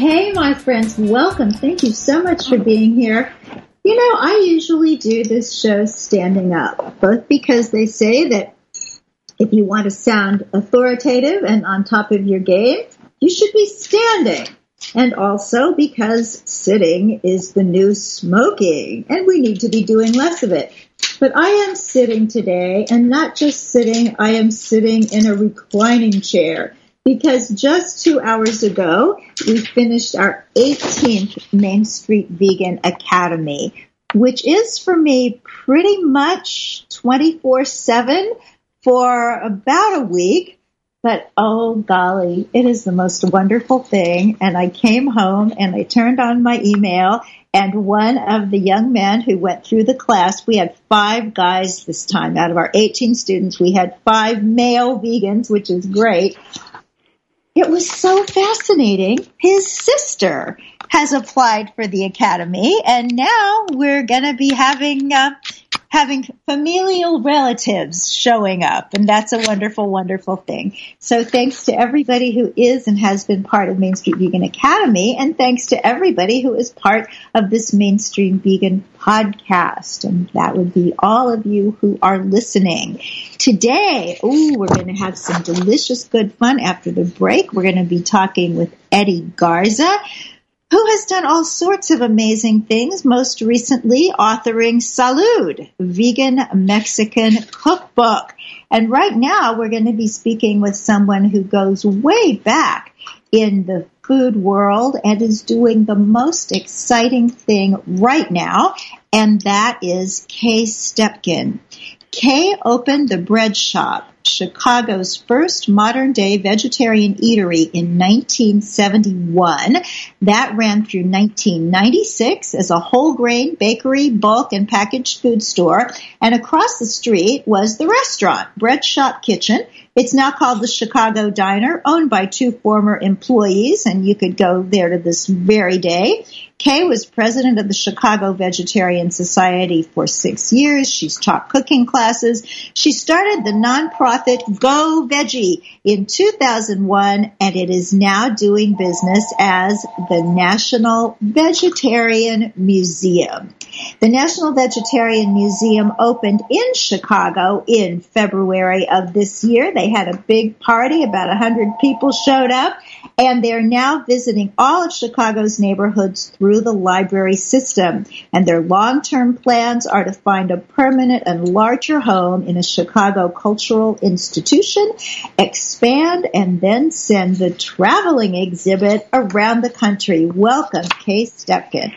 Hey, my friends, welcome. Thank you so much for being here. You know, I usually do this show standing up, both because they say that if you want to sound authoritative and on top of your game, you should be standing. And also because sitting is the new smoking, and we need to be doing less of it. But I am sitting today, and not just sitting, I am sitting in a reclining chair because just two hours ago, we finished our 18th Main Street Vegan Academy, which is for me pretty much 24 7 for about a week. But oh golly, it is the most wonderful thing. And I came home and I turned on my email and one of the young men who went through the class, we had five guys this time out of our 18 students. We had five male vegans, which is great. It was so fascinating. His sister has applied for the academy, and now we're going to be having uh, having familial relatives showing up, and that's a wonderful, wonderful thing. So thanks to everybody who is and has been part of Main Street Vegan Academy, and thanks to everybody who is part of this Main Street Vegan podcast, and that would be all of you who are listening. Today, ooh, we're going to have some delicious good fun after the break. We're going to be talking with Eddie Garza who has done all sorts of amazing things, most recently authoring Salud, Vegan Mexican Cookbook. And right now we're going to be speaking with someone who goes way back in the food world and is doing the most exciting thing right now, and that is Kay Stepkin. Kay opened the bread shop Chicago's first modern day vegetarian eatery in 1971. That ran through 1996 as a whole grain bakery, bulk, and packaged food store. And across the street was the restaurant, Bread Shop Kitchen. It's now called the Chicago Diner, owned by two former employees, and you could go there to this very day. Kay was president of the Chicago Vegetarian Society for six years. She's taught cooking classes. She started the nonprofit Go Veggie in 2001, and it is now doing business as the National Vegetarian Museum. The National Vegetarian Museum opened in Chicago in February of this year. They had a big party. About 100 people showed up And they're now visiting all of Chicago's neighborhoods through the library system. And their long-term plans are to find a permanent and larger home in a Chicago cultural institution, expand, and then send the traveling exhibit around the country. Welcome, Kay Stepkin.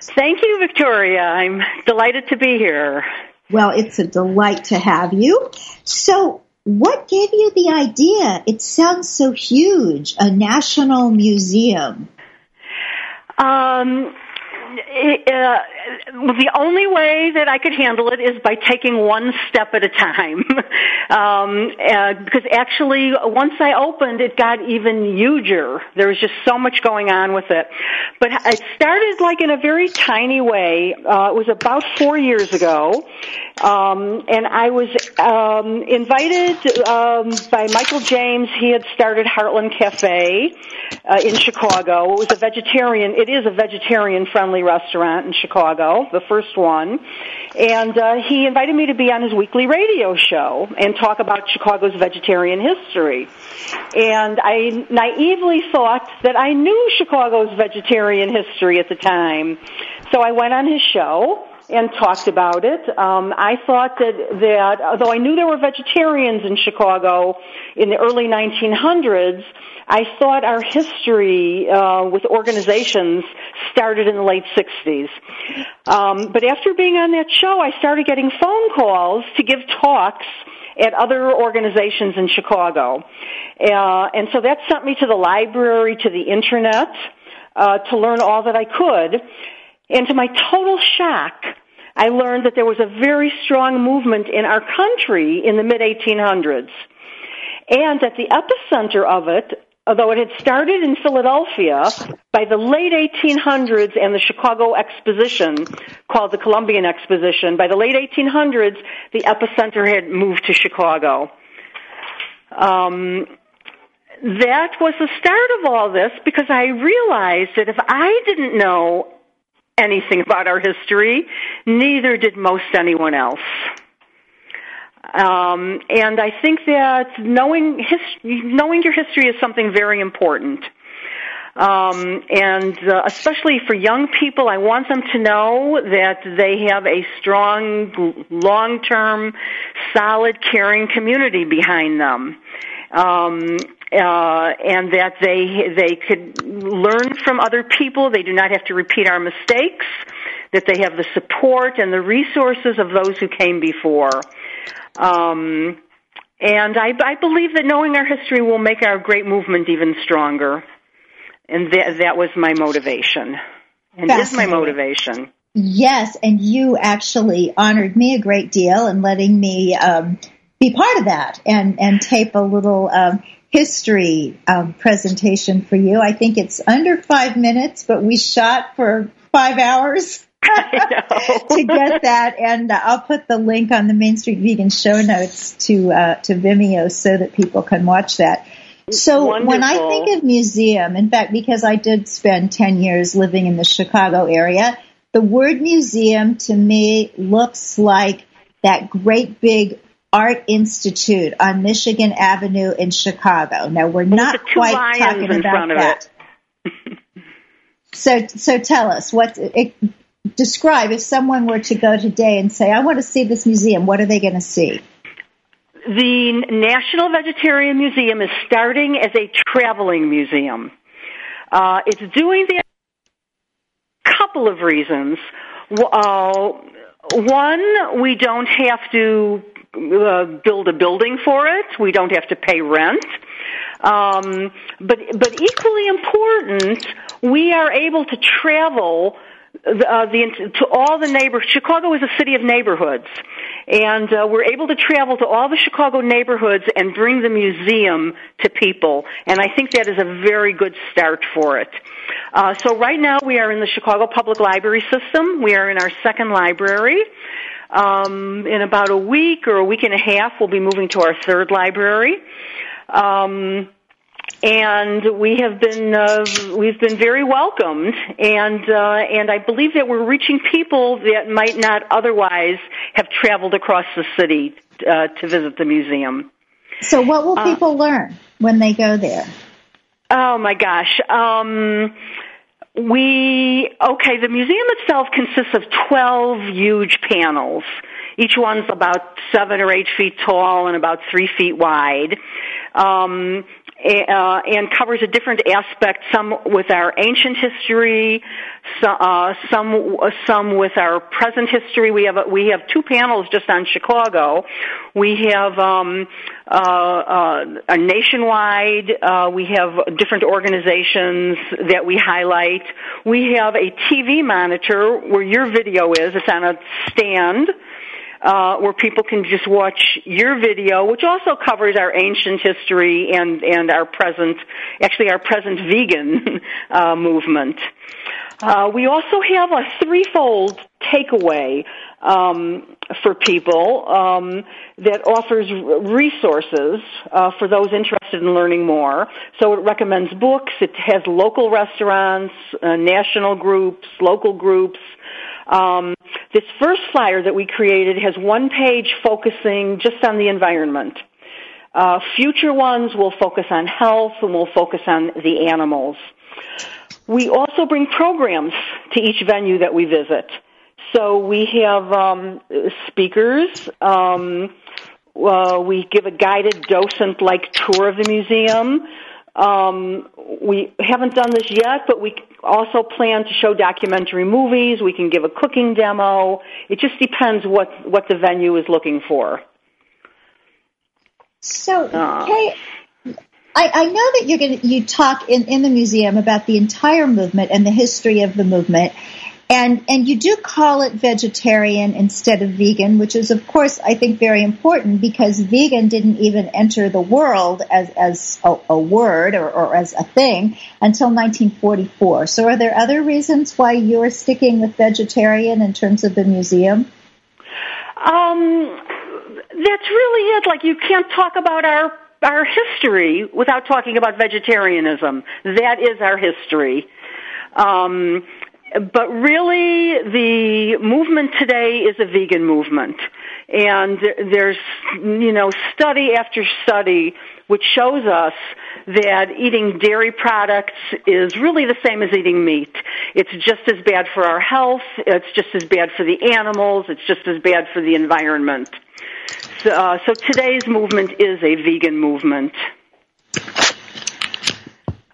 Thank you, Victoria. I'm delighted to be here. Well, it's a delight to have you. So, what gave you the idea? It sounds so huge, a national museum. Um, uh, the only way that I could handle it is by taking one step at a time. um, uh, because actually, once I opened, it got even huger. There was just so much going on with it. But it started like in a very tiny way. Uh, it was about four years ago. Um, and I was um, invited um, by Michael James. He had started Heartland Cafe uh, in Chicago. It was a vegetarian. It is a vegetarian-friendly restaurant in Chicago, the first one. And uh, he invited me to be on his weekly radio show and talk about Chicago's vegetarian history. And I naively thought that I knew Chicago's vegetarian history at the time. So I went on his show and talked about it. Um, I thought that that although I knew there were vegetarians in Chicago in the early 1900s, I thought our history uh, with organizations started in the late 60s. Um, but after being on that show, I started getting phone calls to give talks at other organizations in Chicago. Uh, and so that sent me to the library, to the internet, uh, to learn all that I could. And to my total shock, I learned that there was a very strong movement in our country in the mid 1800s. And at the epicenter of it, although it had started in Philadelphia, by the late 1800s and the Chicago Exposition, called the Columbian Exposition, by the late 1800s, the epicenter had moved to Chicago. Um, that was the start of all this because I realized that if I didn't know anything about our history, neither did most anyone else. Um, and I think that knowing his, knowing your history is something very important. Um, and uh, especially for young people, I want them to know that they have a strong, long-term, solid, caring community behind them. Um, uh, and that they they could learn from other people. They do not have to repeat our mistakes. That they have the support and the resources of those who came before. Um, and I, I believe that knowing our history will make our great movement even stronger. And that that was my motivation, and is my motivation. Yes, and you actually honored me a great deal in letting me um, be part of that and and tape a little. Um, history um, presentation for you. I think it's under five minutes, but we shot for five hours. to get that, and uh, I'll put the link on the Main Street Vegan show notes to uh, to Vimeo so that people can watch that. So Wonderful. when I think of museum, in fact, because I did spend ten years living in the Chicago area, the word museum to me looks like that great big Art Institute on Michigan Avenue in Chicago. Now we're not quite talking about that. so, so tell us what. It, describe if someone were to go today and say, "I want to see this museum." What are they going to see? The National Vegetarian Museum is starting as a traveling museum. Uh, it's doing that couple of reasons. Uh, one, we don't have to uh, build a building for it. We don't have to pay rent. Um, but but equally important, we are able to travel uh, the, to all the neighbors. Chicago is a city of neighborhoods, and uh, we're able to travel to all the Chicago neighborhoods and bring the museum to people. And I think that is a very good start for it. Uh, so right now we are in the Chicago Public Library system. We are in our second library. Um, in about a week or a week and a half, we'll be moving to our third library. Um, and we have been uh, we've been very welcomed, and uh, and I believe that we're reaching people that might not otherwise have traveled across the city uh, to visit the museum. So, what will uh, people learn when they go there? Oh my gosh. Um, we okay. The museum itself consists of twelve huge panels. Each one's about seven or eight feet tall and about three feet wide. Um, uh, and covers a different aspect, some with our ancient history, so, uh, some uh, some with our present history. We have a, we have two panels just on Chicago. We have um, uh, uh, nationwide. Uh, we have different organizations that we highlight. We have a TV monitor where your video is. It's on a stand uh, where people can just watch your video, which also covers our ancient history and and our present, actually our present vegan uh, movement. Uh, we also have a threefold takeaway um, for people um, that offers resources uh, for those interested in learning more. So it recommends books. It has local restaurants, uh, national groups, local groups. Um, this first flyer that we created has one page focusing just on the environment. Uh, future ones will focus on health and will focus on the animals. We also bring programs to each venue that we visit. So we have um, speakers. Um, uh, we give a guided docent-like tour of the museum. Um, we haven't done this yet, but we also plan to show documentary movies. We can give a cooking demo. It just depends what what the venue is looking for. So, uh, Kay, I, I know that you're going you talk in, in the museum about the entire movement and the history of the movement. And, and you do call it vegetarian instead of vegan, which is of course I think very important because vegan didn't even enter the world as, as a, a word or, or as a thing until 1944. So are there other reasons why you're sticking with vegetarian in terms of the museum? Um, that's really it. Like you can't talk about our our history without talking about vegetarianism. That is our history. Um, but really, the movement today is a vegan movement. And there's, you know, study after study which shows us that eating dairy products is really the same as eating meat. It's just as bad for our health, it's just as bad for the animals, it's just as bad for the environment. So, uh, so today's movement is a vegan movement.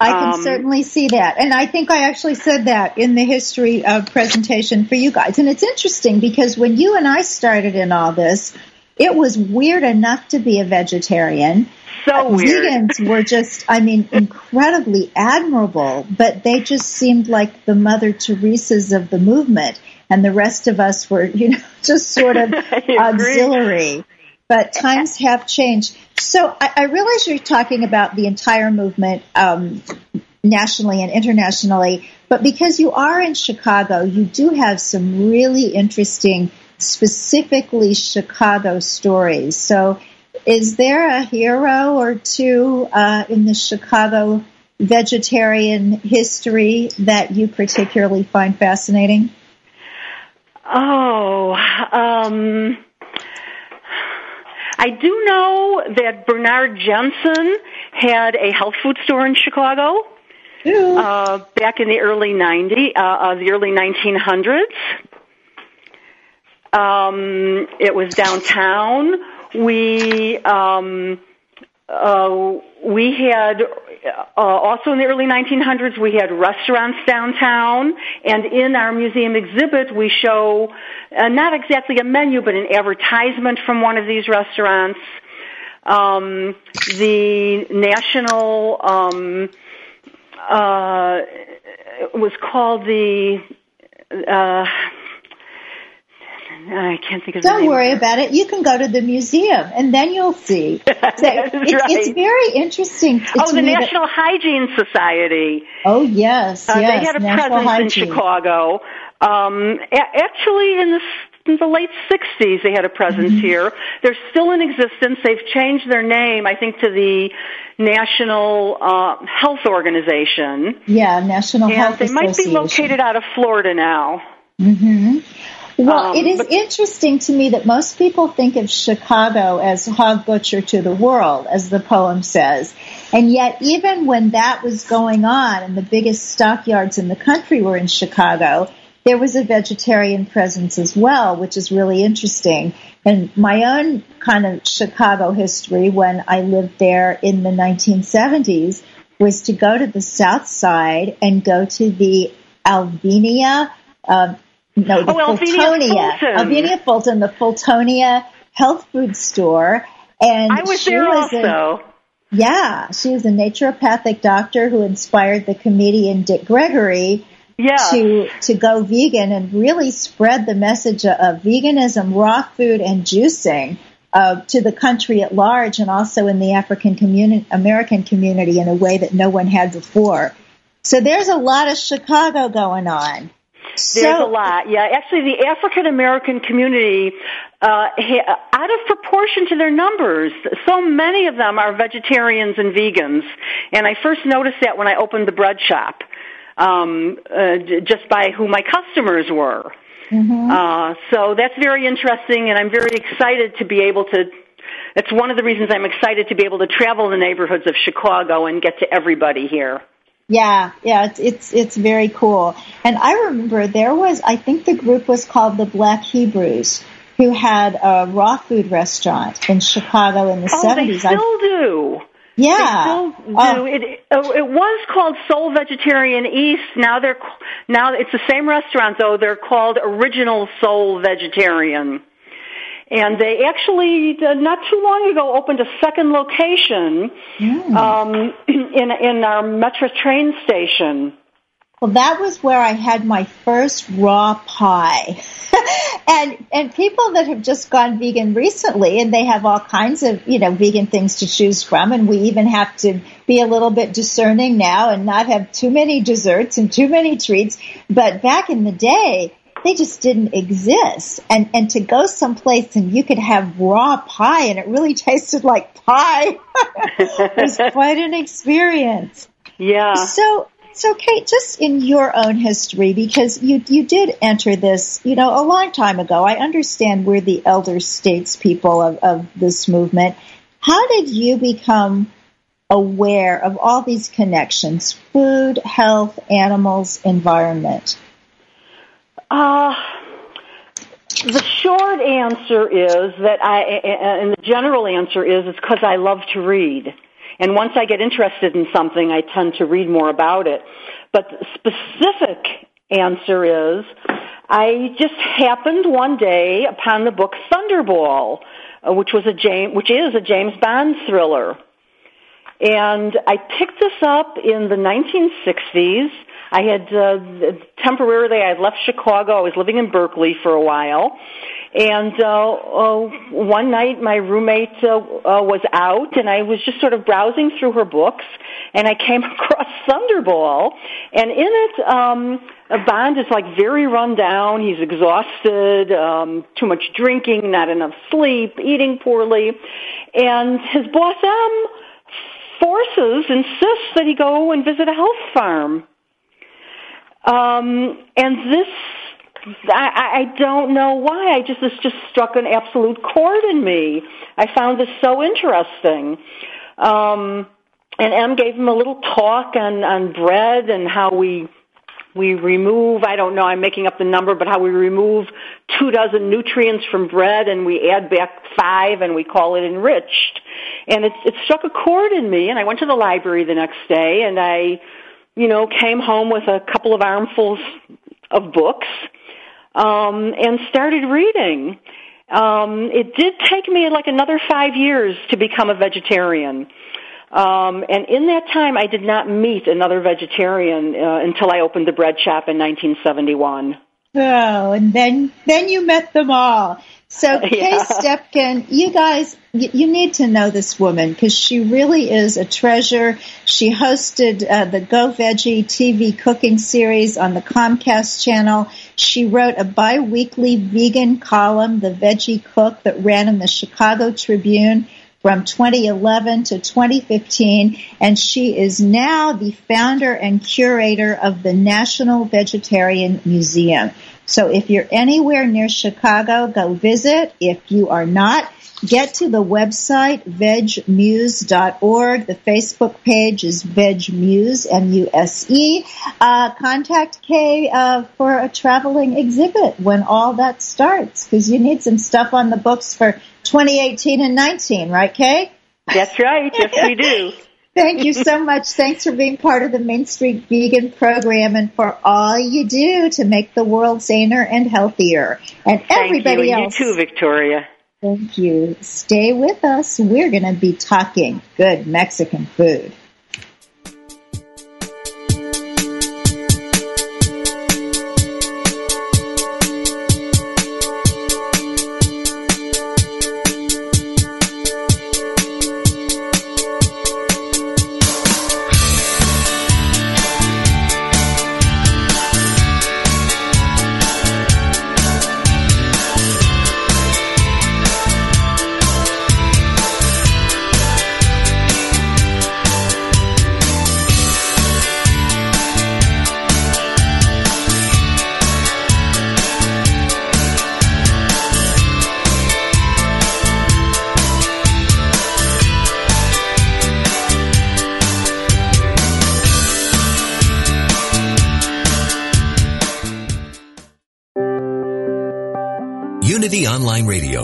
I can um, certainly see that. And I think I actually said that in the history of presentation for you guys. And it's interesting because when you and I started in all this, it was weird enough to be a vegetarian. So weird. Vegans were just, I mean, incredibly admirable, but they just seemed like the Mother Teresa's of the movement. And the rest of us were, you know, just sort of auxiliary but times have changed. So I, I, realize you're talking about the entire movement um, nationally and internationally, but because you are in Chicago, you do have some really interesting, specifically Chicago stories. So is there a hero or two uh, in the Chicago vegetarian history that you particularly find fascinating? Oh, um, I do know that Bernard Jensen had a health food store in Chicago uh, back in the early 90, uh, uh, the early 1900s. Um, it was downtown. We um, uh, we had uh, also in the early 1900s we had restaurants downtown and in our museum exhibit we show uh, not exactly a menu but an advertisement from one of these restaurants. Um, the national um, uh, was called the uh, I can't think of. Don't worry about it. You can go to the museum, and then you'll see. So right. it's, very interesting. To, oh, the National that, Hygiene Society. Oh yes, uh, yes. They had a National presence Hygiene. in Chicago. Um, a- actually, in the in the late 60s, they had a presence mm-hmm. here. They're still in existence. They've changed their name, I think, to the National uh, Health Organization. Yeah, National and Health they might be located out of Florida now. Mm-hmm. Well, um, it is but, interesting to me that most people think of Chicago as hog butcher to the world, as the poem says. And yet, even when that was going on and the biggest stockyards in the country were in Chicago, there was a vegetarian presence as well, which is really interesting. And my own kind of Chicago history when I lived there in the 1970s was to go to the South Side and go to the Alvenia uh, no, the oh, Fultonia, Alvenia Fulton, the Fultonia health food store. And I was there was also. A, yeah, she was a naturopathic doctor who inspired the comedian Dick Gregory yeah. to to go vegan and really spread the message of veganism, raw food, and juicing uh, to the country at large, and also in the African community, American community, in a way that no one had before. So there's a lot of Chicago going on. There's so, a lot, yeah. Actually, the African American community, uh, out of proportion to their numbers, so many of them are vegetarians and vegans. And I first noticed that when I opened the bread shop, um, uh, just by who my customers were. Mm-hmm. Uh, so that's very interesting, and I'm very excited to be able to. That's one of the reasons I'm excited to be able to travel the neighborhoods of Chicago and get to everybody here. Yeah, yeah, it's it's it's very cool. And I remember there was I think the group was called the Black Hebrews who had a raw food restaurant in Chicago in the oh, 70s. They still do. Yeah. They still do. Oh. It, oh, it was called Soul Vegetarian East. Now they're now it's the same restaurant though. They're called Original Soul Vegetarian. And they actually, uh, not too long ago, opened a second location mm. um, in in our metro train station. Well, that was where I had my first raw pie. and and people that have just gone vegan recently and they have all kinds of, you know, vegan things to choose from and we even have to be a little bit discerning now and not have too many desserts and too many treats. But back in the day, they just didn't exist. And and to go someplace and you could have raw pie and it really tasted like pie was quite an experience. Yeah. So so Kate, just in your own history, because you you did enter this, you know, a long time ago. I understand we're the elder statespeople of, of this movement. How did you become aware of all these connections? Food, health, animals, environment. Uh, the short answer is that I, and the general answer is, it's because I love to read. And once I get interested in something, I tend to read more about it. But the specific answer is, I just happened one day upon the book Thunderball, uh, which was a James, which is a James Bond thriller. And I picked this up in the 1960s I had uh, temporarily I had left Chicago. I was living in Berkeley for a while, and uh, uh, one night my roommate uh, uh, was out, and I was just sort of browsing through her books, and I came across Thunderball, and in it. Um, Bond is like very run down. He's exhausted, um, too much drinking, not enough sleep, eating poorly, and his boss M forces insists that he go and visit a health farm. Um, and this, I, I don't know why. I just this just struck an absolute chord in me. I found this so interesting. Um, and M gave him a little talk on on bread and how we we remove I don't know I'm making up the number but how we remove two dozen nutrients from bread and we add back five and we call it enriched and it it struck a chord in me and I went to the library the next day and I you know, came home with a couple of armfuls of books um, and started reading. Um, it did take me like another five years to become a vegetarian. Um, and in that time, I did not meet another vegetarian uh, until I opened the bread shop in 1971. Oh, and then then you met them all. So Kay yeah. Stepkin, you guys, you, you, need to know this woman because she really is a treasure. She hosted uh, the Go Veggie TV cooking series on the Comcast channel. She wrote a biweekly vegan column, The Veggie Cook, that ran in the Chicago Tribune from 2011 to 2015, and she is now the founder and curator of the National Vegetarian Museum. So if you're anywhere near Chicago, go visit. If you are not, get to the website vegmuse.org. The Facebook page is vegmuse, M-U-S-E. Uh, contact Kay uh, for a traveling exhibit when all that starts because you need some stuff on the books for 2018 and 19, right, Kay? That's right. Yes, we do. Thank you so much. Thanks for being part of the Main Street Vegan program and for all you do to make the world saner and healthier. And Thank everybody you. else. You too, Victoria. Thank you. Stay with us. We're going to be talking good Mexican food.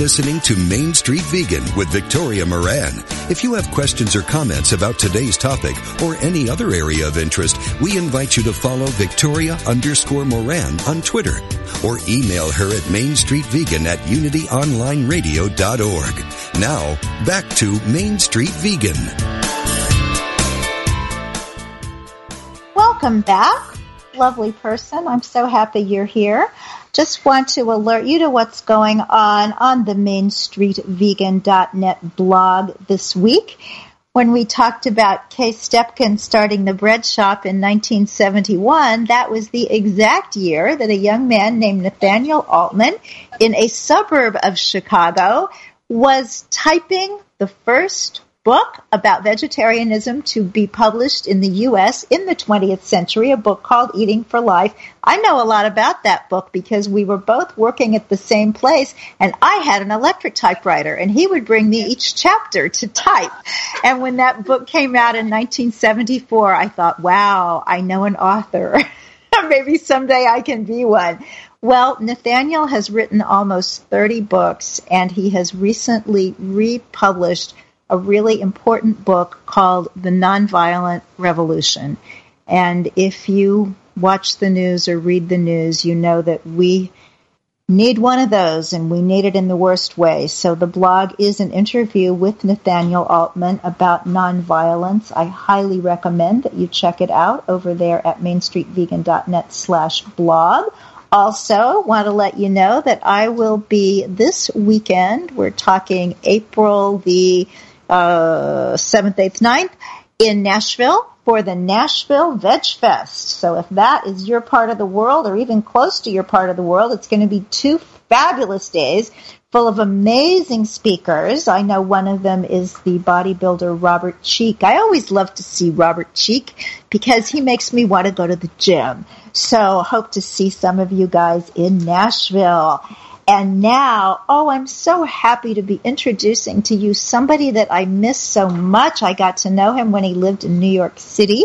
Listening to Main Street Vegan with Victoria Moran. If you have questions or comments about today's topic or any other area of interest, we invite you to follow Victoria underscore Moran on Twitter or email her at mainstreetvegan at unityonlineradio.org. Now, back to Main Street Vegan. Welcome back, lovely person. I'm so happy you're here. Just want to alert you to what's going on on the mainstreetvegan.net blog this week. when we talked about Kay Stepkin starting the bread shop in 1971, that was the exact year that a young man named Nathaniel Altman in a suburb of Chicago was typing the first book about vegetarianism to be published in the U.S. in the 20th century, a book called Eating for Life. I know a lot about that book because we were both working at the same place and I had an electric typewriter and he would bring me each chapter to type. And when that book came out in 1974, I thought, wow, I know an author. Maybe someday I can be one. Well, Nathaniel has written almost 30 books and he has recently republished a really important book called The Nonviolent Revolution. And if you watch the news or read the news, you know that we need one of those and we need it in the worst way. So the blog is an interview with Nathaniel Altman about nonviolence. I highly recommend that you check it out over there at mainstreetvegan.net slash blog. Also, want to let you know that I will be this weekend. We're talking April the uh, 7th, 8th, 9th in Nashville for the Nashville Veg Fest. So if that is your part of the world or even close to your part of the world, it's going to be two fabulous days full of amazing speakers. I know one of them is the bodybuilder Robert Cheeke. I always love to see Robert Cheeke because he makes me want to go to the gym. So hope to see some of you guys in Nashville. And now, oh, I'm so happy to be introducing to you somebody that I miss so much. I got to know him when he lived in New York City,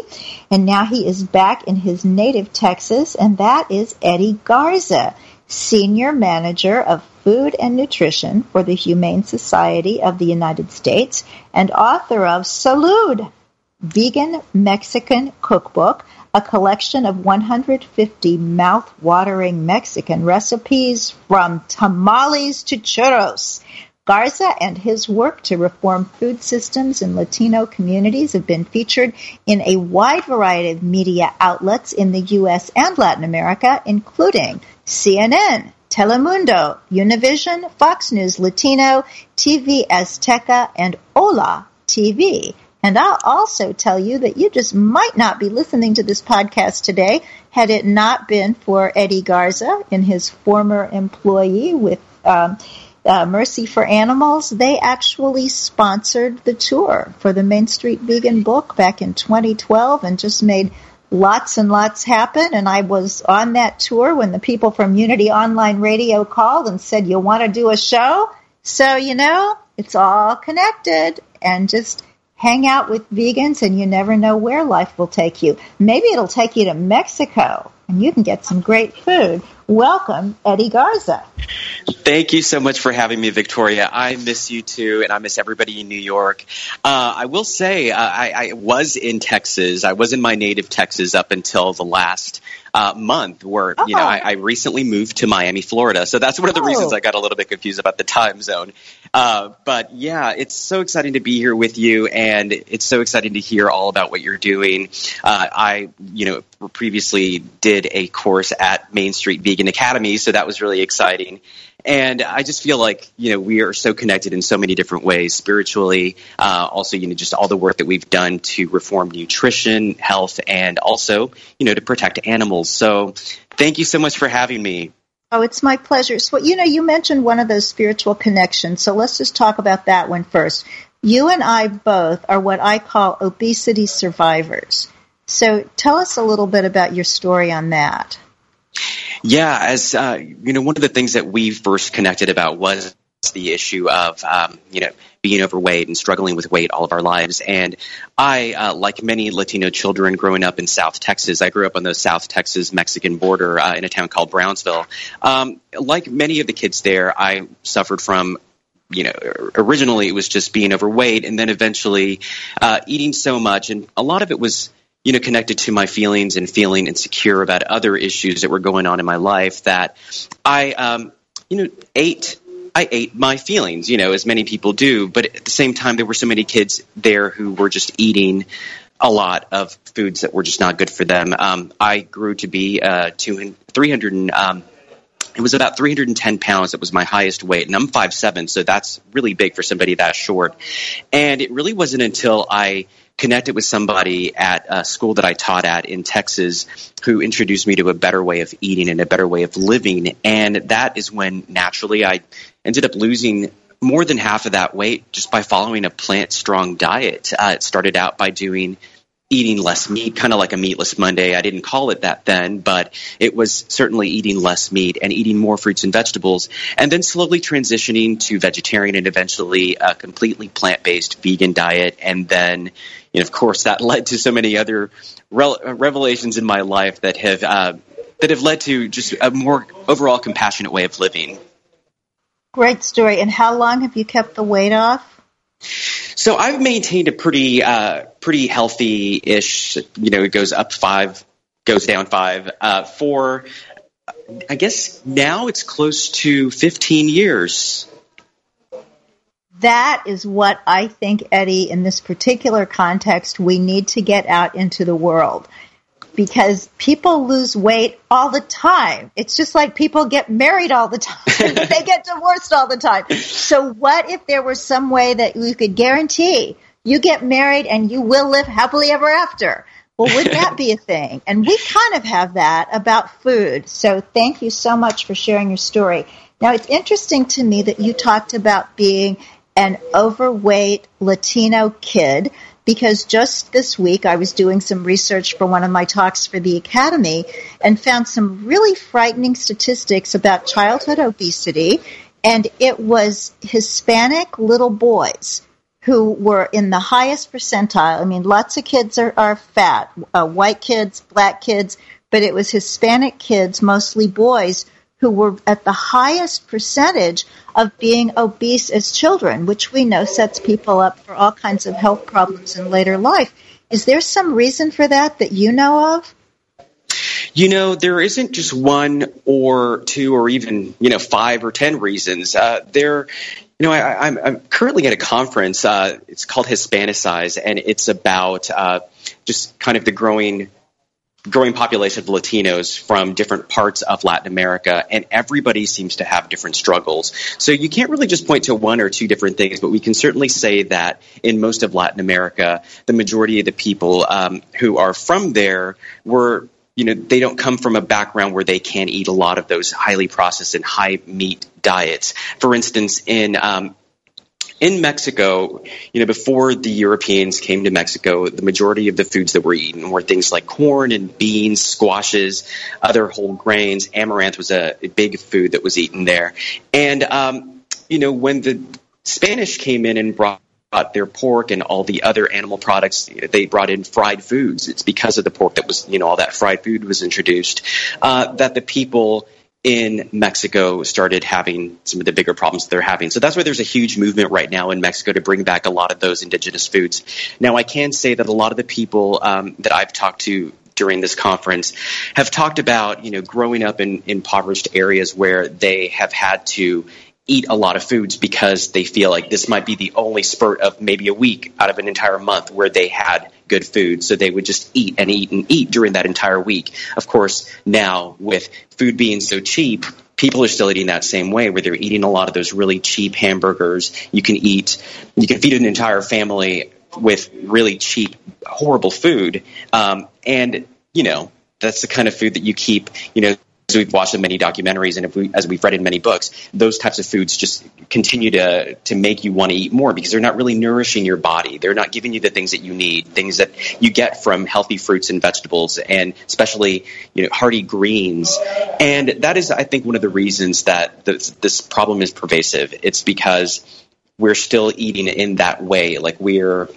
and now he is back in his native Texas, and that is Eddie Garza, Senior Manager of Food and Nutrition for the Humane Society of the United States and author of Salud, Vegan Mexican Cookbook, a collection of 150 mouth-watering Mexican recipes from tamales to churros. Garza and his work to reform food systems in Latino communities have been featured in a wide variety of media outlets in the U.S. and Latin America, including CNN, Telemundo, Univision, Fox News Latino, TV Azteca, and Hola TV. And I'll also tell you that you just might not be listening to this podcast today had it not been for Eddie Garza and his former employee with um, uh, Mercy for Animals. They actually sponsored the tour for the Main Street Vegan book back in 2012 and just made lots and lots happen. And I was on that tour when the people from Unity Online Radio called and said, You want to do a show? So, you know, it's all connected and just hang out with vegans and you never know where life will take you. Maybe it'll take you to Mexico and you can get some great food. Welcome, Eddie Garza. Thank you so much for having me, Victoria. I miss you too, and I miss everybody in New York. Uh, I will say, uh, I, I, was in Texas. I was in my native Texas up until the last uh, month, where oh. you know I, I, recently moved to Miami, Florida. So that's one of the oh. reasons I got a little bit confused about the time zone. Uh, but yeah, it's so exciting to be here with you, and it's so exciting to hear all about what you're doing. Uh, I, you know, previously did a course at Main Street Vegan Academy, so that was really exciting. And I just feel like you know we are so connected in so many different ways, spiritually, uh, also you know just all the work that we've done to reform nutrition, health, and also you know to protect animals. So thank you so much for having me. Oh, it's my pleasure. So, you know, you mentioned one of those spiritual connections. So let's just talk about that one first. You and I both are what I call obesity survivors. So tell us a little bit about your story on that. Yeah, as uh, you know, one of the things that we first connected about was the issue of um, you know being overweight and struggling with weight all of our lives. And I, uh, like many Latino children growing up in South Texas, I grew up on the South Texas Mexican border uh, in a town called Brownsville. Um, like many of the kids there, I suffered from you know, originally it was just being overweight, and then eventually uh, eating so much, and a lot of it was you know, connected to my feelings and feeling insecure about other issues that were going on in my life that I, um, you know, ate I ate my feelings, you know, as many people do. But at the same time, there were so many kids there who were just eating a lot of foods that were just not good for them. Um, I grew to be uh, 200, 300. Um, it was about 310 pounds. That was my highest weight, and I'm 5'7", so that's really big for somebody that short. And it really wasn't until I connected with somebody at a school that I taught at in Texas who introduced me to a better way of eating and a better way of living. And that is when naturally I ended up losing more than half of that weight just by following a plant strong diet. Uh, it started out by doing eating less meat, kind of like a meatless Monday. I didn't call it that then, but it was certainly eating less meat and eating more fruits and vegetables, and then slowly transitioning to vegetarian and eventually a completely plant based vegan diet. And then, of course, that led to so many other re- revelations in my life that have uh, that have led to just a more overall compassionate way of living. Great story. And how long have you kept the weight off? So I've maintained a pretty uh, pretty healthy ish. You know, it goes up five, goes down five. Uh, for I guess now it's close to fifteen years. That is what I think, Eddie, in this particular context, we need to get out into the world because people lose weight all the time. It's just like people get married all the time. they get divorced all the time. So what if there was some way that you could guarantee you get married and you will live happily ever after? Well, would that be a thing? And we kind of have that about food. So thank you so much for sharing your story. Now, it's interesting to me that you talked about being an overweight Latino kid because just this week I was doing some research for one of my talks for the Academy and found some really frightening statistics about childhood obesity. And it was Hispanic little boys who were in the highest percentile. I mean, lots of kids are, are fat, uh, white kids, black kids, but it was Hispanic kids, mostly boys, who were at the highest percentage of being obese as children, which we know sets people up for all kinds of health problems in later life. Is there some reason for that that you know of? You know, there isn't just one or two or even, you know, five or ten reasons. Uh, there, you know, I, am currently at a conference. Uh, it's called Hispanicize, and it's about uh, just kind of the growing growing population of Latinos from different parts of Latin America, and everybody seems to have different struggles. So you can't really just point to one or two different things, but we can certainly say that in most of Latin America, the majority of the people um, who are from there were you know they don't come from a background where they can eat a lot of those highly processed and high meat diets. For instance, in um, in Mexico, you know, before the Europeans came to Mexico, the majority of the foods that were eaten were things like corn and beans, squashes, other whole grains. Amaranth was a, big food that was eaten there. And, um, you know, when the Spanish came in and brought their pork and all the other animal products. They brought in fried foods. It's because of the pork that was, you know, all that fried food was introduced uh, that the people in Mexico started having some of the bigger problems that they're having. So that's why there's a huge movement right now in Mexico to bring back a lot of those indigenous foods. Now, I can say that a lot of the people um, that I've talked to during this conference have talked about, you know, growing up in impoverished areas where they have had to eat a lot of foods because they feel like this might be the only spurt of maybe a week out of an entire month where they had good food. So they would just eat and eat and eat during that entire week. Of course, now with food being so cheap, people are still eating that same way where they're eating a lot of those really cheap hamburgers. You can eat, you can feed an entire family with really cheap, horrible food. Um, and, you know, that's the kind of food that you keep, you know, as we've watched in many documentaries and we, as we've read in many books, those types of foods just continue to to make you want to eat more because they're not really nourishing your body. They're not giving you the things that you need, things that you get from healthy fruits and vegetables, and especially you know hearty greens. And that is, I think, one of the reasons that this, this problem is pervasive. It's because we're still eating in that way, like we're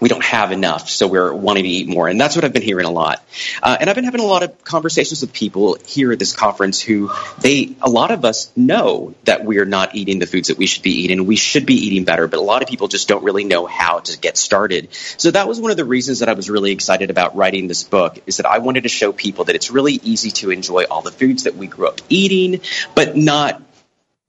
we don't have enough, so we're wanting to eat more. And that's what I've been hearing a lot. Uh, and I've been having a lot of conversations with people here at this conference who they, a lot of us know that we're not eating the foods that we should be eating. We should be eating better, but a lot of people just don't really know how to get started. So that was one of the reasons that I was really excited about writing this book is that I wanted to show people that it's really easy to enjoy all the foods that we grew up eating, but not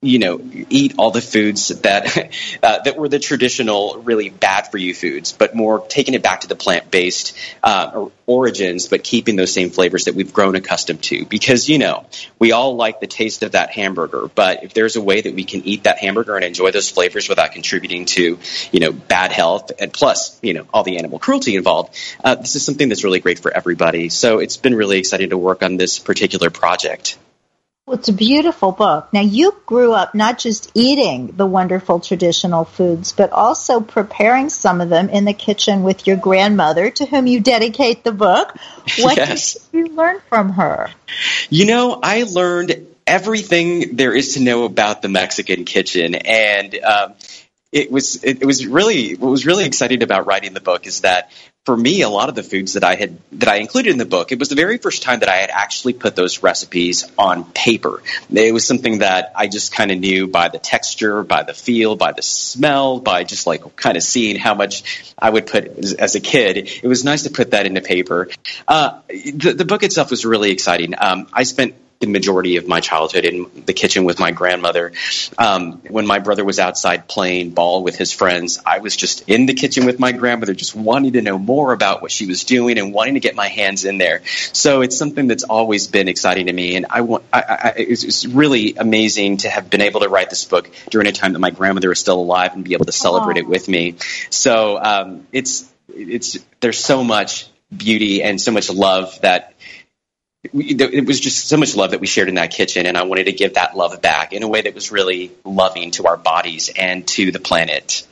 you know, eat all the foods that uh, that were the traditional, really bad for you foods, but more taking it back to the plant based uh, origins, but keeping those same flavors that we've grown accustomed to. Because you know, we all like the taste of that hamburger, but if there's a way that we can eat that hamburger and enjoy those flavors without contributing to, you know, bad health, and plus, you know, all the animal cruelty involved, uh, this is something that's really great for everybody. So it's been really exciting to work on this particular project. Well, it's a beautiful book. Now, you grew up not just eating the wonderful traditional foods, but also preparing some of them in the kitchen with your grandmother, to whom you dedicate the book. What yes. did you learn from her? You know, I learned everything there is to know about the Mexican kitchen, and um, it was it, it was really what was really exciting about writing the book is that for me, a lot of the foods that I had that I included in the book, it was the very first time that I had actually put those recipes on paper. It was something that I just kind of knew by the texture, by the feel, by the smell, by just like kind of seeing how much I would put as, as a kid. It was nice to put that into paper. Uh, the, the book itself was really exciting. Um, I spent the majority of my childhood in the kitchen with my grandmother. Um, when my brother was outside playing ball with his friends, I was just in the kitchen with my grandmother, just wanting to know more about what she was doing and wanting to get my hands in there. So it's something that's always been exciting to me, and I want. I, I, it's, it's really amazing to have been able to write this book during a time that my grandmother is still alive and be able to celebrate Aww. it with me. So um, it's it's there's so much beauty and so much love that it was just so much love that we shared in that kitchen, and I wanted to give that love back in a way that was really loving to our bodies and to the planet.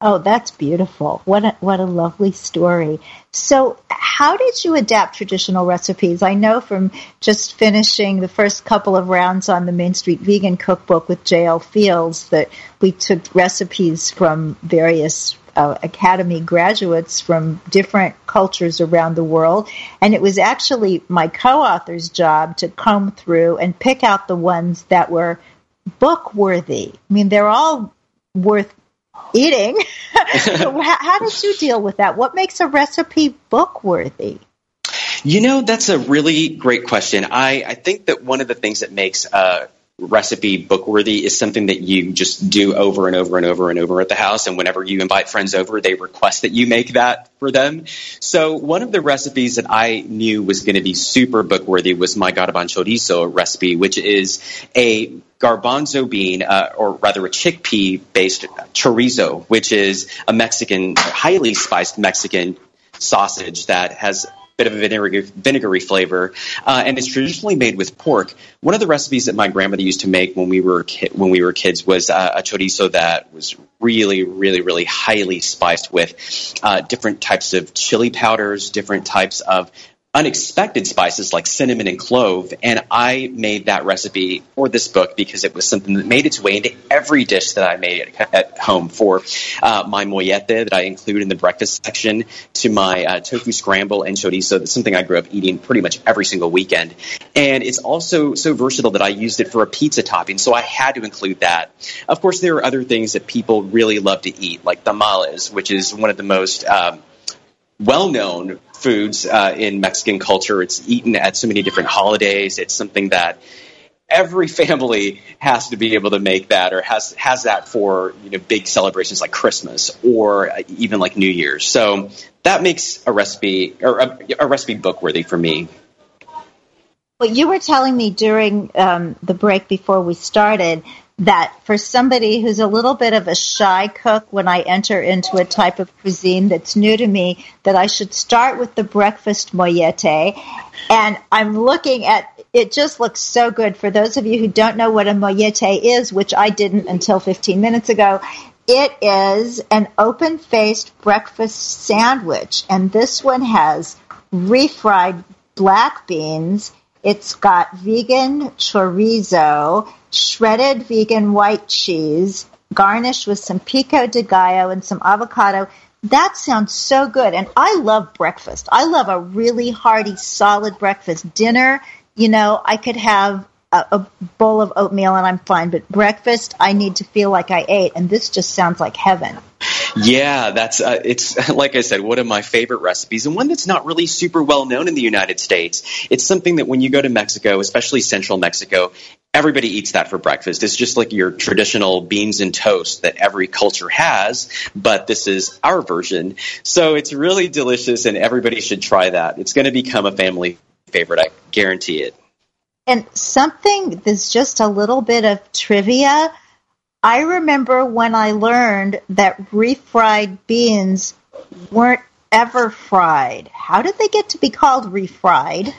Oh, that's beautiful. What a, what a lovely story. So, how did you adapt traditional recipes? I know from just finishing the first couple of rounds on the Main Street Vegan Cookbook with J.L. Fields that we took recipes from various uh, academy graduates from different cultures around the world. And it was actually my co author's job to comb through and pick out the ones that were book worthy. I mean, they're all worth eating. how, how did you deal with that? What makes a recipe book worthy? You know, that's a really great question. I, I think that one of the things that makes uh, recipe book worthy is something that you just do over and over and over and over at the house. And whenever you invite friends over, they request that you make that for them. So one of the recipes that I knew was going to be super book worthy was my garbanzo chorizo recipe, which is a garbanzo bean, uh, or rather a chickpea based chorizo, which is a Mexican, highly spiced Mexican sausage that has bit of a vinegary, vinegary flavor, uh, and it's traditionally made with pork. One of the recipes that my grandmother used to make when we were ki- when we were kids was uh, a chorizo that was really, really, really highly spiced with uh, different types of chili powders, different types of unexpected spices like cinnamon and clove. And I made that recipe for this book because it was something that made its way into every dish that I made at, at home for uh, my mollete that I include in the breakfast section to my uh, tofu scramble and chorizo. That's something I grew up eating pretty much every single weekend. And it's also so versatile that I used it for a pizza topping. So I had to include that. Of course, there are other things that people really love to eat, like tamales, which is one of the most um, well known foods uh, in Mexican culture. It's eaten at so many different holidays. It's something that every family has to be able to make that or has has that for you know big celebrations like Christmas or even like New Year's. So that makes a recipe or a, a recipe book worthy for me. Well, you were telling me during um, the break before we started that for somebody who's a little bit of a shy cook when I enter into a type of cuisine that's new to me, that I should start with the breakfast mollete. And I'm looking at it just looks so good. For those of you who don't know what a mollete is, which I didn't until 15 minutes ago, it is an open faced breakfast sandwich. And this one has refried black beans. It's got vegan chorizo shredded vegan white cheese, garnished with some pico de gallo and some avocado. That sounds so good. And I love breakfast. I love a really hearty, solid breakfast. Dinner, you know, I could have a, a, bowl of oatmeal and I'm fine, but breakfast, I need to feel like I ate. And this just sounds like heaven. Yeah, that's uh, it's like I said, one of my favorite recipes, and one that's not really super well known in the United States. It's something that when you go to Mexico, especially central Mexico, everybody eats that for breakfast. It's just like your traditional beans and toast that every culture has, but this is our version. So it's really delicious and everybody should try that. It's going to become a family favorite. I guarantee it. And something that's just a little bit of trivia. I remember when I learned that refried beans weren't ever fried. How did they get to be called refried?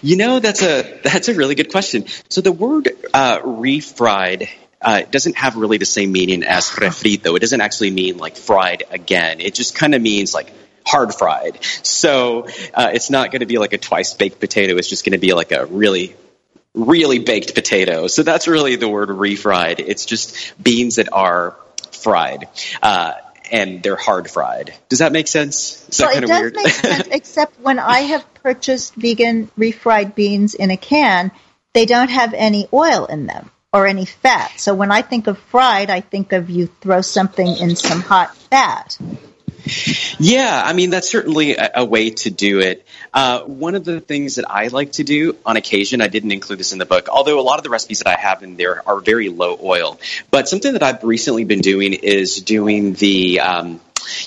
You know, that's a that's a really good question. So the word uh, refried uh, doesn't have really the same meaning as refrito. It doesn't actually mean like fried again. It just kind of means like hard fried. So uh, it's not going to be like a twice baked potato. It's just going to be like a really really baked potato. So that's really the word refried. It's just beans that are fried. Uh, and they're hard fried. Does that make sense? Is well, it does weird? make sense, except when I have purchased vegan refried beans in a can, they don't have any oil in them or any fat. So when I think of fried, I think of you throw something in some hot fat. Yeah, I mean, that's certainly a, a way to do it. Uh, one of the things that I like to do on occasion, I didn't include this in the book, although a lot of the recipes that I have in there are very low oil. But something that I've recently been doing is doing the, um,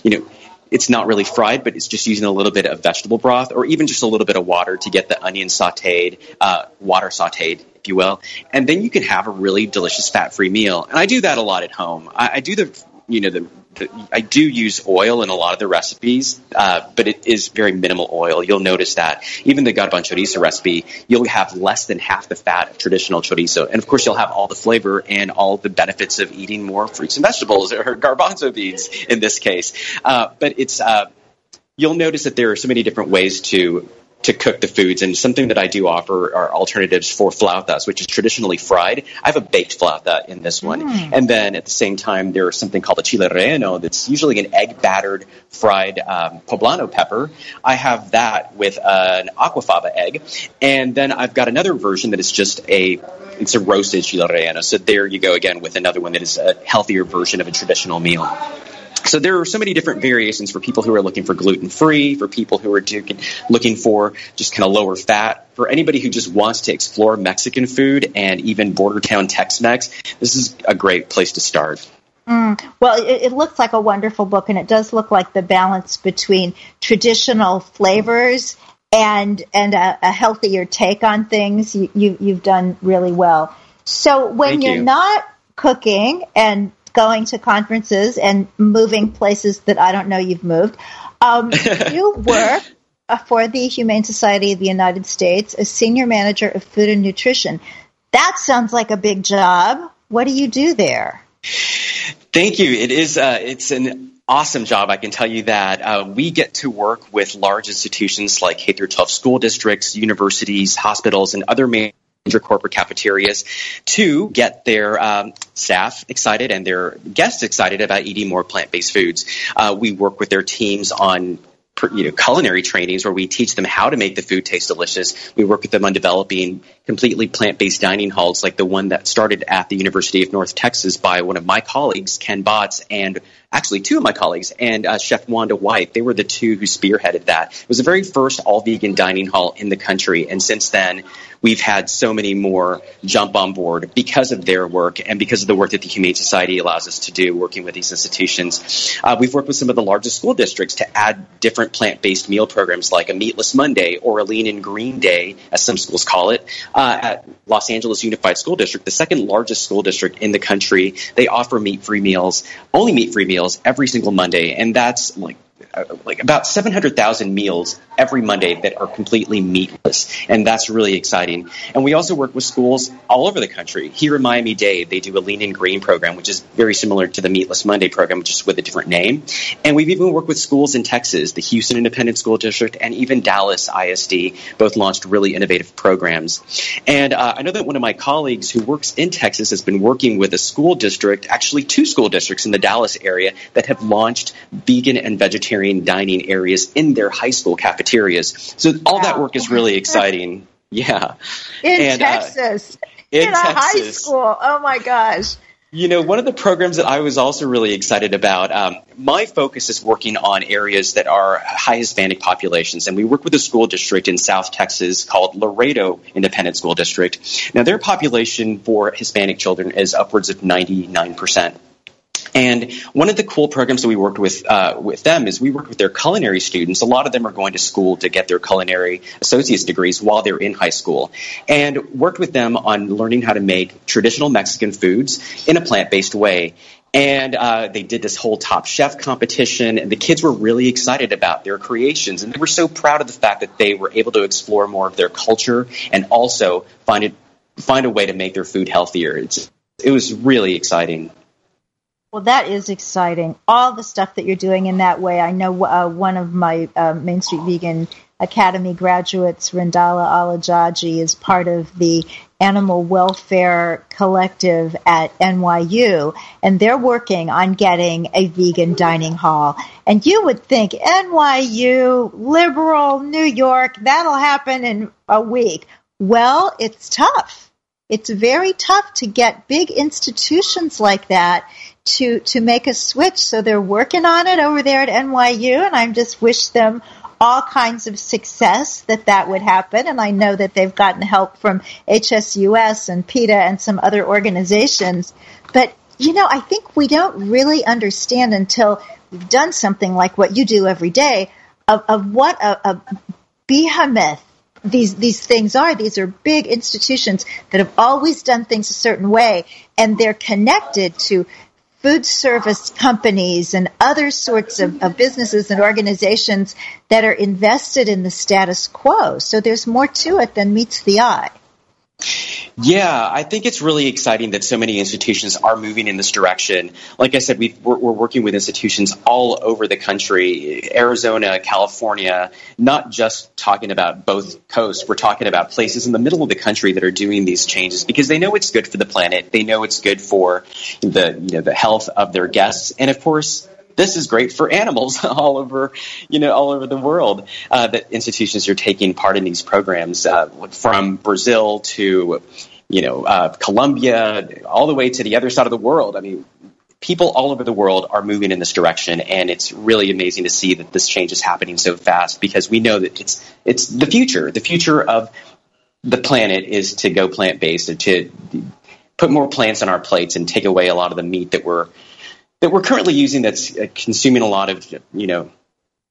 you know, it's not really fried, but it's just using a little bit of vegetable broth or even just a little bit of water to get the onion sauteed, uh, water sauteed, if you will. And then you can have a really delicious fat free meal. And I do that a lot at home. I, I do the, you know, the I do use oil in a lot of the recipes, uh, but it is very minimal oil. You'll notice that even the garban chorizo recipe, you'll have less than half the fat of traditional chorizo, and of course you'll have all the flavor and all the benefits of eating more fruits and vegetables or garbanzo beans in this case. Uh, but it's uh, you'll notice that there are so many different ways to to cook the foods. And something that I do offer are alternatives for flautas, which is traditionally fried. I have a baked flauta in this one. Mm. And then at the same time, there's something called a chile relleno that's usually an egg battered fried um, poblano pepper. I have that with uh, an aquafaba egg. And then I've got another version that is just a it's a roasted chile relleno. So there you go again with another one that is a healthier version of a traditional meal. So there are so many different variations for people who are looking for gluten free, for people who are looking for just kind of lower fat, for anybody who just wants to explore Mexican food and even border town Tex Mex. This is a great place to start. Mm. Well, it, it, looks like a wonderful book, and it does look like the balance between traditional flavors and and a, a healthier take on things. You, you you've done really well. So when Thank you're you. not cooking and going to conferences and moving places that I don't know you've moved. Um, you work for the Humane Society of the United States as senior manager of food and nutrition. That sounds like a big job. What do you do there? Thank you. It is. Uh, it's an awesome job. I can tell you that. Uh, we get to work with large institutions like K through 12 school districts, universities, hospitals, and other major major corporate cafeterias to get their um, staff excited and their guests excited about eating more plant-based foods. Uh, we work with their teams on you know, culinary trainings where we teach them how to make the food taste delicious. We work with them on developing completely plant-based dining halls like the one that started at the University of North Texas by one of my colleagues, Ken Botts, and actually two of my colleagues and uh, Chef Wanda White. They were the two who spearheaded that. It was the very first all-vegan dining hall in the country, and since then we've had so many more jump on board because of their work and because of the work that the Humane Society allows us to do working with these institutions. Uh, we've worked with some of the largest school districts to add different plant-based meal programs like a Meatless Monday or a Lean and Green Day, as some schools call it, uh, at Los Angeles Unified School District, the second largest school district in the country. They offer meat-free meals, only meat-free meals every single Monday, and that's like like about 700,000 meals every Monday that are completely meatless, and that's really exciting. And we also work with schools all over the country. Here in Miami Dade, they do a Lean and Green program, which is very similar to the Meatless Monday program, just with a different name. And we've even worked with schools in Texas, the Houston Independent School District, and even Dallas ISD, both launched really innovative programs. And uh, I know that one of my colleagues who works in Texas has been working with a school district, actually two school districts in the Dallas area, that have launched vegan and vegetarian vegetarian dining areas in their high school cafeterias. So all wow. that work is really exciting. Yeah. In and, uh, Texas. Uh, in, in Texas. high school. Oh my gosh. You know, one of the programs that I was also really excited about, um, my focus is working on areas that are high Hispanic populations. And we work with a school district in South Texas called Laredo Independent School District. Now, their population for Hispanic children is upwards of 99%. And one of the cool programs that we worked with uh, with them is we worked with their culinary students. A lot of them are going to school to get their culinary associate's degrees while they're in high school, and worked with them on learning how to make traditional Mexican foods in a plant based way. And uh, they did this whole Top Chef competition, and the kids were really excited about their creations, and they were so proud of the fact that they were able to explore more of their culture and also find it find a way to make their food healthier. It's, it was really exciting. Well, that is exciting. All the stuff that you're doing in that way. I know uh, one of my uh, Main Street Vegan Academy graduates, Rindala Alajaji, is part of the Animal Welfare Collective at NYU, and they're working on getting a vegan dining hall. And you would think NYU, liberal, New York, that'll happen in a week. Well, it's tough. It's very tough to get big institutions like that to to make a switch. So they're working on it over there at NYU, and I just wish them all kinds of success that that would happen. And I know that they've gotten help from HSUS and PETA and some other organizations. But you know, I think we don't really understand until we've done something like what you do every day of, of what a, a behemoth these these things are. These are big institutions that have always done things a certain way, and they're connected to food service companies and other sorts of, of, businesses and organizations that are invested in the status quo. So there's more to it than meets the eye. Yeah, I think it's really exciting that so many institutions are moving in this direction. Like I said, we are working with institutions all over the country Arizona, California, not just talking about both coasts. We're talking about places in the middle of the country that are doing these changes because they know it's good for the planet. They know it's good for the, you know, the health of their guests. And of course, this is great for animals all over, you know, all over the world. Uh, that institutions are taking part in these programs, uh, from Brazil to, you know, uh, Colombia, all the way to the other side of the world. I mean, people all over the world are moving in this direction, and it's really amazing to see that this change is happening so fast because we know that it's it's the future. The future of the planet is to go plant based, to put more plants on our plates and take away a lot of the meat that we're that we're currently using that's uh, consuming a lot of you know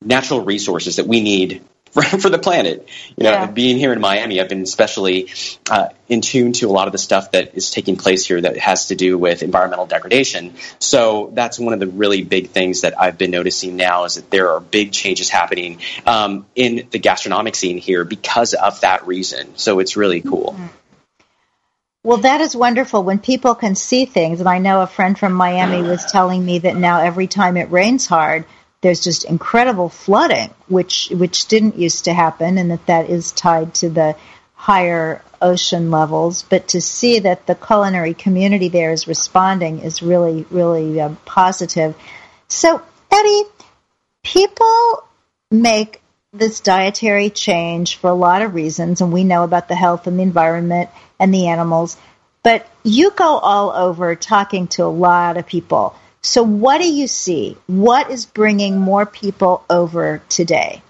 natural resources that we need for, for the planet. You know, yeah. being here in Miami, I've been especially uh, in tune to a lot of the stuff that is taking place here that has to do with environmental degradation. So that's one of the really big things that I've been noticing now is that there are big changes happening um, in the gastronomic scene here because of that reason. So it's really cool. Mm-hmm. Well, that is wonderful when people can see things. And I know a friend from Miami was telling me that now every time it rains hard, there's just incredible flooding, which which didn't used to happen, and that that is tied to the higher ocean levels. But to see that the culinary community there is responding is really really uh, positive. So, Eddie, people make this dietary change for a lot of reasons, and we know about the health and the environment and the animals. But you go all over talking to a lot of people. So, what do you see? What is bringing more people over today?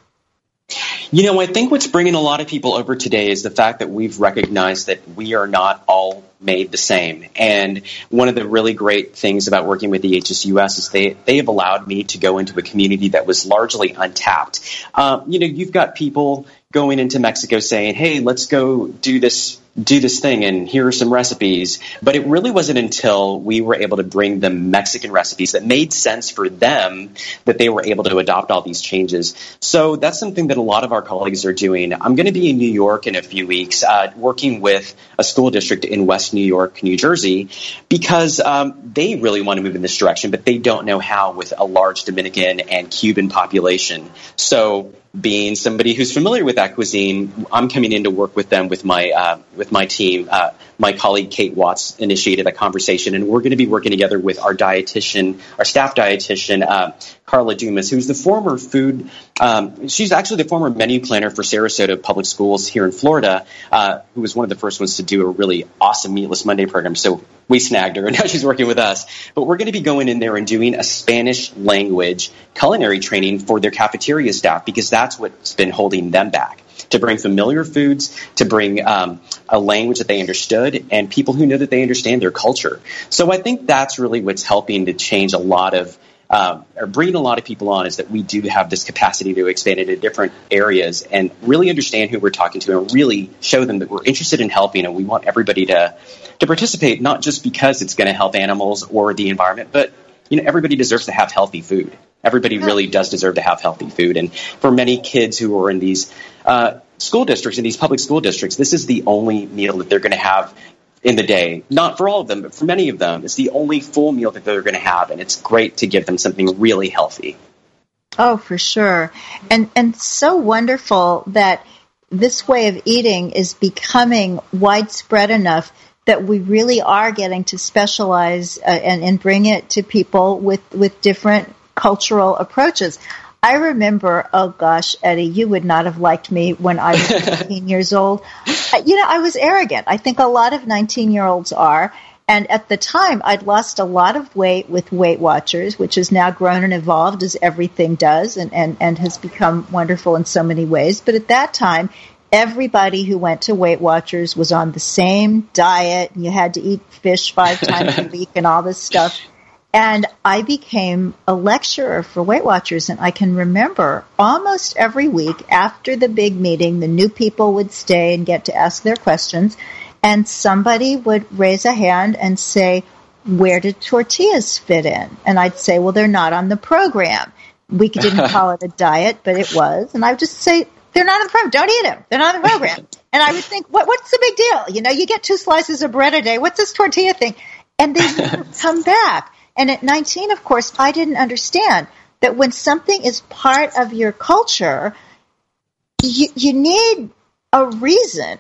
You know, I think what's bringing a lot of people over today is the fact that we've recognized that we are not all made the same. And one of the really great things about working with the HSUS is they, they have allowed me to go into a community that was largely untapped. Um, you know, you've got people going into Mexico saying, hey, let's go do this do this thing and here are some recipes. But it really wasn't until we were able to bring them Mexican recipes that made sense for them that they were able to adopt all these changes. So that's something that a lot of our colleagues are doing. I'm going to be in New York in a few weeks, uh, working with a school district in West New York, New Jersey, because um, they really want to move in this direction, but they don't know how with a large Dominican and Cuban population. So being somebody who's familiar with that cuisine, I'm coming in to work with them with my uh, with my team. Uh, my colleague Kate Watts initiated a conversation, and we're going to be working together with our dietitian, our staff dietitian, uh, Carla Dumas, who's the former food, um, she's actually the former menu planner for Sarasota Public Schools here in Florida, uh, who was one of the first ones to do a really awesome Meatless Monday program. So we snagged her, and now she's working with us. But we're going to be going in there and doing a Spanish language culinary training for their cafeteria staff because that's what's been holding them back to bring familiar foods, to bring um, a language that they understood, and people who know that they understand their culture. So I think that's really what's helping to change a lot of. Um, or bringing a lot of people on is that we do have this capacity to expand into different areas and really understand who we're talking to and really show them that we're interested in helping and we want everybody to to participate not just because it's going to help animals or the environment but you know everybody deserves to have healthy food. Everybody really does deserve to have healthy food. And for many kids who are in these uh, school districts, in these public school districts, this is the only meal that they're going to have in the day. Not for all of them, but for many of them, it's the only full meal that they're going to have, and it's great to give them something really healthy. Oh, for sure, and and so wonderful that this way of eating is becoming widespread enough that we really are getting to specialize uh, and, and bring it to people with, with different cultural approaches. I remember, oh gosh, Eddie, you would not have liked me when I was 19 years old. Uh, you know, I was arrogant. I think a lot of 19 year olds are. And at the time, I'd lost a lot of weight with Weight Watchers, which has now grown and evolved as everything does and, and, and has become wonderful in so many ways. But at that time, everybody who went to Weight Watchers was on the same diet. and You had to eat fish five times a week and all this stuff. And I became a lecturer for Weight Watchers, and I can remember almost every week after the big meeting, the new people would stay and get to ask their questions, and somebody would raise a hand and say, Where did tortillas fit in? And I'd say, Well, they're not on the program. We didn't call it a diet, but it was. And I would just say, They're not on the program. Don't eat them. They're not on the program. and I would think, what, What's the big deal? You know, you get two slices of bread a day. What's this tortilla thing? And they would come back. And at 19, of course, I didn't understand that when something is part of your culture, you, you need a reason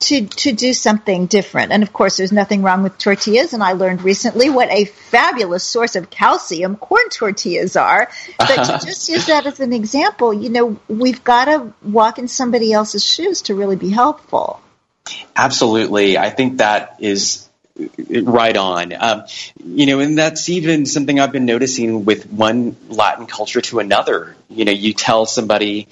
to to do something different. And of course, there's nothing wrong with tortillas. And I learned recently what a fabulous source of calcium corn tortillas are. But to just use that as an example, you know, we've got to walk in somebody else's shoes to really be helpful. Absolutely, I think that is right on. Um, you know, and that's even something I've been noticing with one Latin culture to another. You know, you tell somebody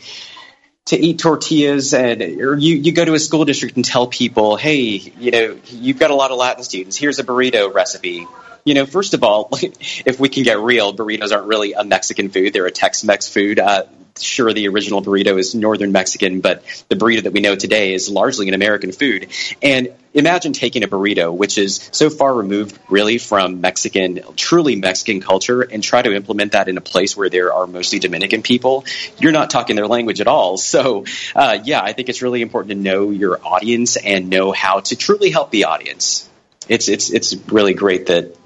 to eat tortillas and or you, you go to a school district and tell people, hey, you know, you've got a lot of Latin students. Here's a burrito recipe. You know, first of all, if we can get real, burritos aren't really a Mexican food. They're a Tex-Mex food. Uh, sure the original burrito is northern Mexican, but the burrito that we know today is largely an American food. And imagine taking a burrito, which is so far removed really from Mexican, truly Mexican culture, and try to implement that in a place where there are mostly Dominican people. You're not talking their language at all. So, uh, yeah, I think it's really important to know your audience and know how to truly help the audience. It's it's it's really great that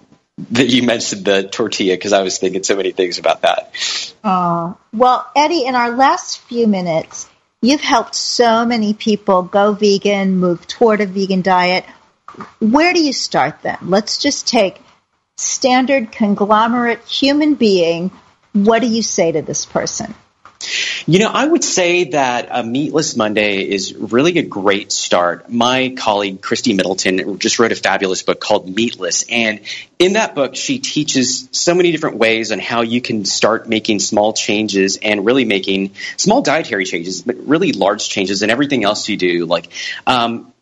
that you mentioned the tortilla because I was thinking so many things about that. Uh, well, Eddie, in our last few minutes, you've helped so many people go vegan, move toward a vegan diet. Where do you start then? Let's just take standard conglomerate human being. What do you say to this person? You know, I would say that a Meatless Monday is really a great start. My colleague, Kristie Middleton, just wrote a fabulous book called Meatless. And in that book, she teaches so many different ways on how you can start making small changes and really making small dietary changes, but really large changes in everything else you do. Like, um,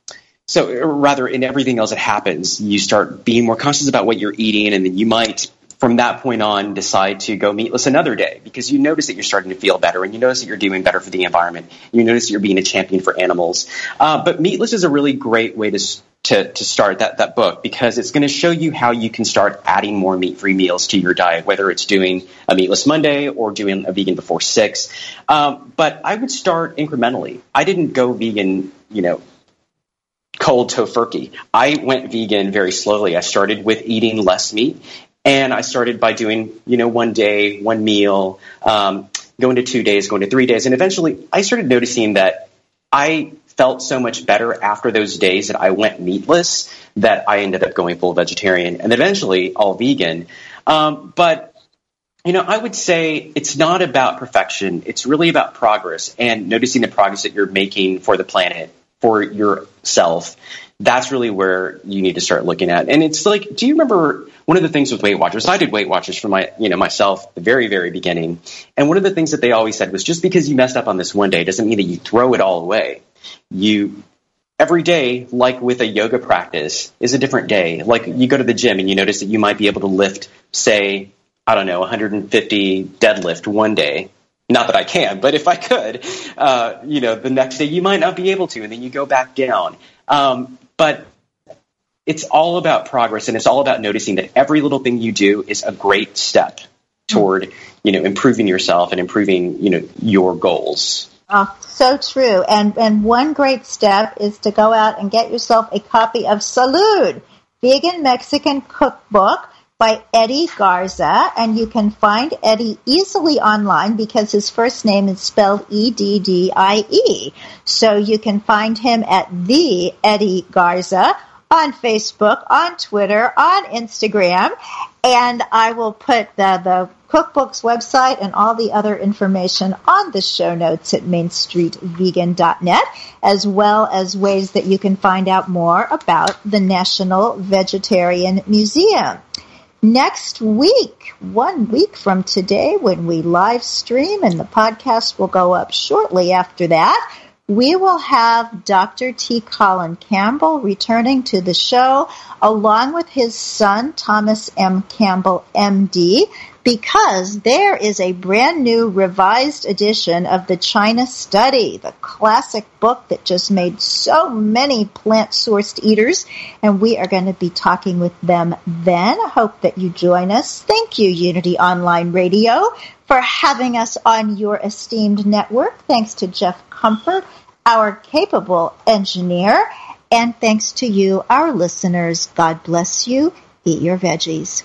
so rather in everything else that happens, you start being more conscious about what you're eating and then you might from that point on decide to go meatless another day because you notice that you're starting to feel better and you notice that you're doing better for the environment. You notice that you're being a champion for animals. Uh, but meatless is a really great way to to, to start that, that book because it's going to show you how you can start adding more meat free meals to your diet, whether it's doing a meatless Monday or doing a vegan before six. Um, but I would start incrementally. I didn't go vegan, you know, cold tofurkey. I went vegan very slowly. I started with eating less meat and I started by doing, you know, one day, one meal, um, going to two days, going to three days. And eventually I started noticing that I felt so much better after those days that I went meatless that I ended up going full vegetarian and eventually all vegan. Um, but You know, I would say it's not about perfection. It's really about progress and noticing the progress that you're making for the planet, for yourself. That's really where you need to start looking at. And it's like, do you remember one of the things with Weight Watchers? I did Weight Watchers for my, you know, myself the very, very beginning. And one of the things that they always said was just because you messed up on this one day doesn't mean that you throw it all away. You every day, like with a yoga practice, is a different day. Like you go to the gym and you notice that you might be able to lift, say, I don't know, 150 deadlift one day. Not that I can, but if I could, uh, you know, the next day you might not be able to, and then you go back down. Um, but it's all about progress, and it's all about noticing that every little thing you do is a great step toward, you know, improving yourself and improving, you know, your goals. Oh, so true. And and one great step is to go out and get yourself a copy of Salud, Vegan Mexican Cookbook by Eddie Garza, and you can find Eddie easily online because his first name is spelled E D D I E. So you can find him at the Eddie Garza on Facebook, on Twitter, on Instagram, and I will put the, the cookbook's website and all the other information on the show notes at mainstreetvegan.net, as well as ways that you can find out more about the National Vegetarian Museum. Next week, one week from today, when we live stream, and the podcast will go up shortly after that, we will have Dr. T. Colin Campbell returning to the show along with his son, Thomas M. Campbell, MD, because there is a brand new revised edition of the China Study, the classic book that just made so many plant sourced eaters. And we are going to be talking with them then. I hope that you join us. Thank you, Unity Online Radio, for having us on your esteemed network. Thanks to Jeff Comfort, our capable engineer. And thanks to you, our listeners. God bless you. Eat your veggies.